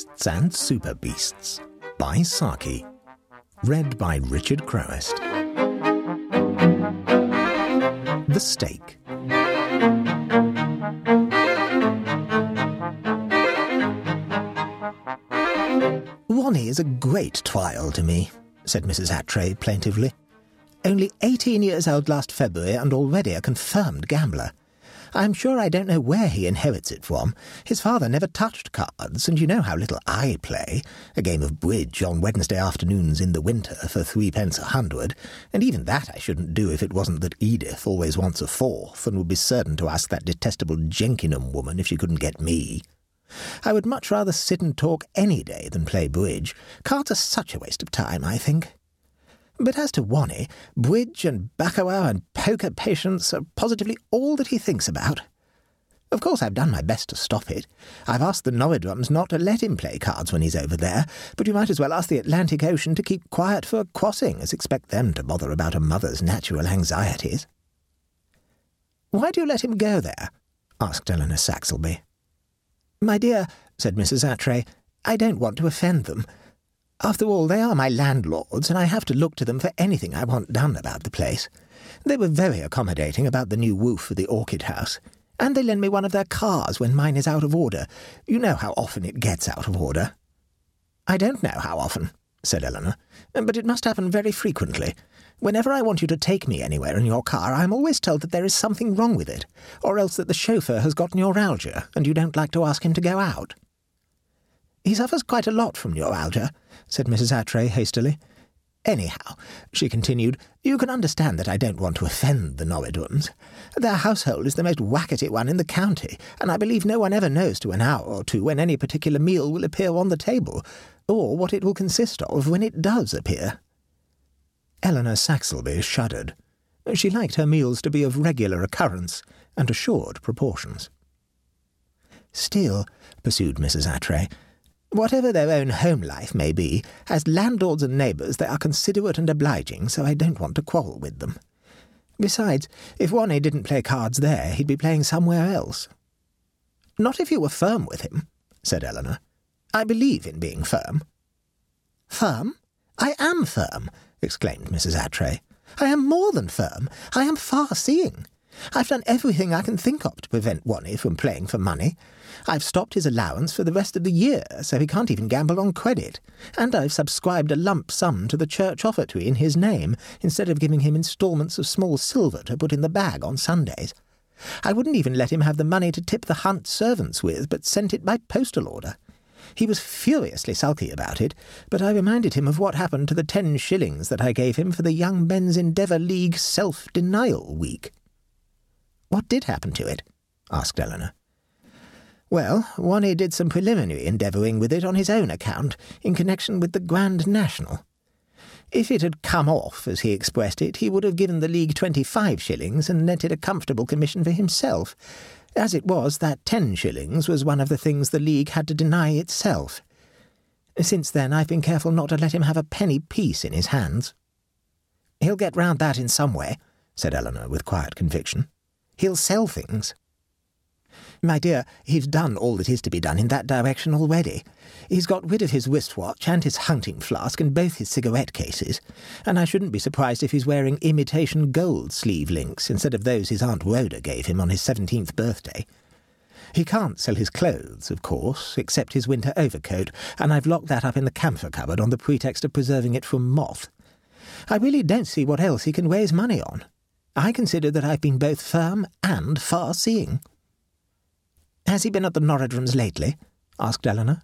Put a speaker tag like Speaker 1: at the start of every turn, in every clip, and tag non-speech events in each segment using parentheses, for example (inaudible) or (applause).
Speaker 1: Beasts and Super Beasts by Saki. Read by Richard Crowest. The Stake. Ronnie is a great trial to me, said Mrs. Attray plaintively. Only eighteen years old last February and already a confirmed gambler. I'm sure I don't know where he inherits it from. His father never touched cards, and you know how little I play. A game of bridge on Wednesday afternoons in the winter for threepence a hundred, and even that I shouldn't do if it wasn't that Edith always wants a fourth, and would be certain to ask that detestable Jenkinham woman if she couldn't get me. I would much rather sit and talk any day than play bridge. Cards are such a waste of time, I think. But as to Ronnie, bridge and baccarat and poker patience are positively all that he thinks about. Of course, I've done my best to stop it. I've asked the Norridrums not to let him play cards when he's over there, but you might as well ask the Atlantic Ocean to keep quiet for a crossing as expect them to bother about a mother's natural anxieties. Why do you let him go there? asked Eleanor Saxelby. My dear, said Mrs. Attray, I don't want to offend them. After all, they are my landlords, and I have to look to them for anything I want done about the place. They were very accommodating about the new roof for the orchid house, and they lend me one of their cars when mine is out of order. You know how often it gets out of order. I don't know how often, said Eleanor, but it must happen very frequently. Whenever I want you to take me anywhere in your car, I am always told that there is something wrong with it, or else that the chauffeur has got neuralgia, and you don't like to ask him to go out. He suffers quite a lot from neuralgia, said Mrs. Attray hastily. Anyhow, she continued, you can understand that I don't want to offend the Norridrums. Their household is the most wackety one in the county, and I believe no one ever knows to an hour or two when any particular meal will appear on the table, or what it will consist of when it does appear. Eleanor Saxelby shuddered. She liked her meals to be of regular occurrence and assured proportions. Still, pursued Mrs. Attray, Whatever their own home life may be, as landlords and neighbours they are considerate and obliging, so I don't want to quarrel with them. Besides, if Ronnie didn't play cards there, he'd be playing somewhere else. Not if you were firm with him, said Eleanor. I believe in being firm. Firm? I am firm, exclaimed Mrs. Attray. I am more than firm. I am far-seeing. I've done everything I can think of to prevent Ronnie from playing for money. I've stopped his allowance for the rest of the year, so he can't even gamble on credit. And I've subscribed a lump sum to the church offertory in his name, instead of giving him instalments of small silver to put in the bag on Sundays. I wouldn't even let him have the money to tip the Hunt servants with, but sent it by postal order. He was furiously sulky about it, but I reminded him of what happened to the ten shillings that I gave him for the Young Men's Endeavour League Self-Denial Week. What did happen to it? asked Eleanor. Well, Ronnie did some preliminary endeavouring with it on his own account, in connection with the Grand National. If it had come off, as he expressed it, he would have given the League twenty-five shillings and netted a comfortable commission for himself. As it was, that ten shillings was one of the things the League had to deny itself. Since then, I've been careful not to let him have a penny piece in his hands. He'll get round that in some way, said Eleanor with quiet conviction. He'll sell things. My dear, he's done all that is to be done in that direction already. He's got rid of his wristwatch and his hunting flask and both his cigarette cases, and I shouldn't be surprised if he's wearing imitation gold sleeve links instead of those his Aunt Rhoda gave him on his seventeenth birthday. He can't sell his clothes, of course, except his winter overcoat, and I've locked that up in the camphor cupboard on the pretext of preserving it from moth. I really don't see what else he can raise money on. I consider that I've been both firm and far-seeing. Has he been at the Norridrums lately? asked Eleanor.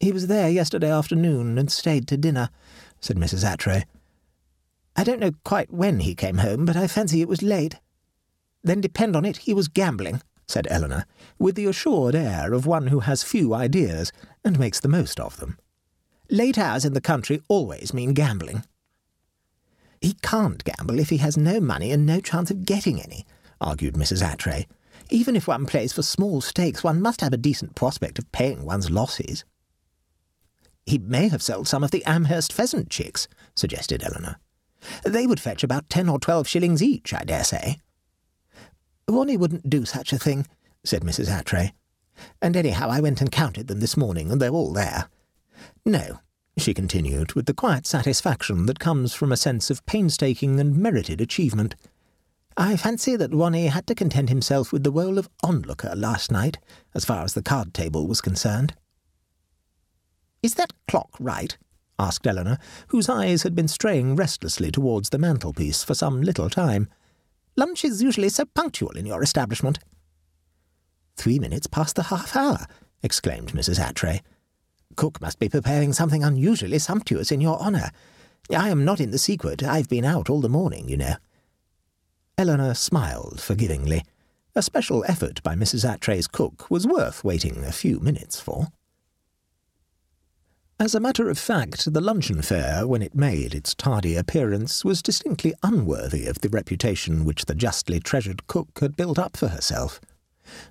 Speaker 1: He was there yesterday afternoon and stayed to dinner, said Mrs. Attray. I don't know quite when he came home, but I fancy it was late. Then depend on it, he was gambling, said Eleanor, with the assured air of one who has few ideas and makes the most of them. Late hours in the country always mean gambling. He can't gamble if he has no money and no chance of getting any, argued Mrs. Attray. Even if one plays for small stakes, one must have a decent prospect of paying one's losses. He may have sold some of the Amherst pheasant chicks, suggested Eleanor. They would fetch about ten or twelve shillings each, I dare say. Ronnie wouldn't do such a thing, said Mrs. Attray. And anyhow, I went and counted them this morning, and they're all there. No, she continued, with the quiet satisfaction that comes from a sense of painstaking and merited achievement. I fancy that Ronnie had to content himself with the role of onlooker last night, as far as the card table was concerned. Is that clock right? asked Eleanor, whose eyes had been straying restlessly towards the mantelpiece for some little time. Lunch is usually so punctual in your establishment. Three minutes past the half hour, exclaimed Mrs. Attray. Cook must be preparing something unusually sumptuous in your honour. I am not in the secret. I've been out all the morning, you know. Eleanor smiled forgivingly. A special effort by Mrs. Attray's cook was worth waiting a few minutes for. As a matter of fact, the luncheon fare, when it made its tardy appearance, was distinctly unworthy of the reputation which the justly treasured cook had built up for herself.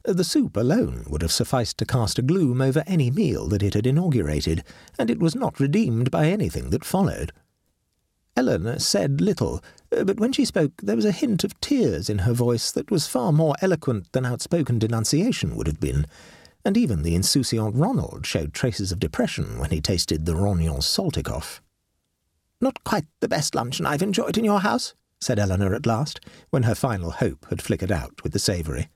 Speaker 1: The soup alone would have sufficed to cast a gloom over any meal that it had inaugurated, and it was not redeemed by anything that followed. Eleanor said little, but when she spoke there was a hint of tears in her voice that was far more eloquent than outspoken denunciation would have been, and even the insouciant Ronald showed traces of depression when he tasted the Rognon Saltikoff. Not quite the best luncheon I've enjoyed in your house, said Eleanor at last, when her final hope had flickered out with the savoury.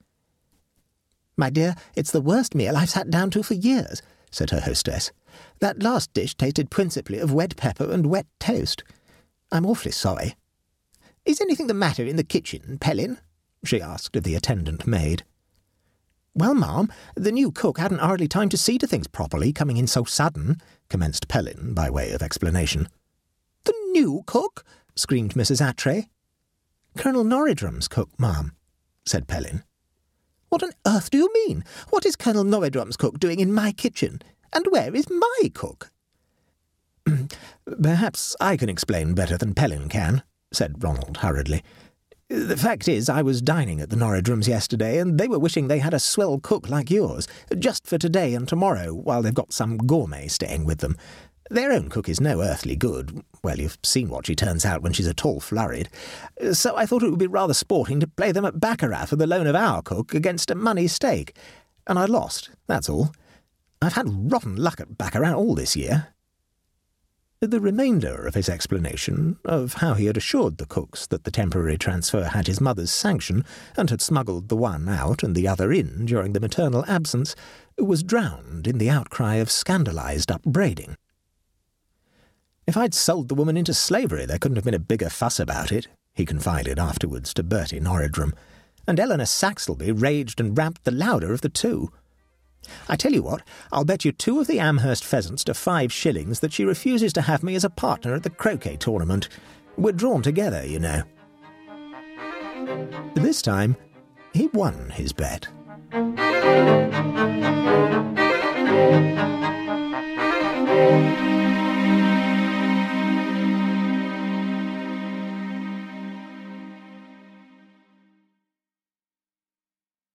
Speaker 1: My dear, it's the worst meal I've sat down to for years, said her hostess. That last dish tasted principally of wet pepper and wet toast. I'm awfully sorry. Is anything the matter in the kitchen, Pellin? she asked of the attendant maid. Well, ma'am, the new cook hadn't hardly time to see to things properly, coming in so sudden, commenced Pellin by way of explanation. The new cook? screamed Mrs. Attray. Colonel Norridrum's cook, ma'am, said Pellin. What on earth do you mean? What is Colonel Norridrum's cook doing in my kitchen? And where is my cook? (clears throat) Perhaps I can explain better than Pellin can, said Ronald hurriedly. The fact is, I was dining at the Norridrums yesterday, and they were wishing they had a swell cook like yours, just for today and tomorrow, while they've got some gourmet staying with them. Their own cook is no earthly good. Well, you've seen what she turns out when she's at all flurried. So I thought it would be rather sporting to play them at baccarat for the loan of our cook against a money stake. And I lost, that's all. I've had rotten luck at baccarat all this year. The remainder of his explanation, of how he had assured the cooks that the temporary transfer had his mother's sanction and had smuggled the one out and the other in during the maternal absence, was drowned in the outcry of scandalized upbraiding. If I'd sold the woman into slavery, there couldn't have been a bigger fuss about it, he confided afterwards to Bertie Norridrum, and Eleanor Saxelby raged and ramped the louder of the two. I tell you what, I'll bet you two of the Amherst pheasants to five shillings that she refuses to have me as a partner at the croquet tournament. We're drawn together, you know. This time, he won his bet.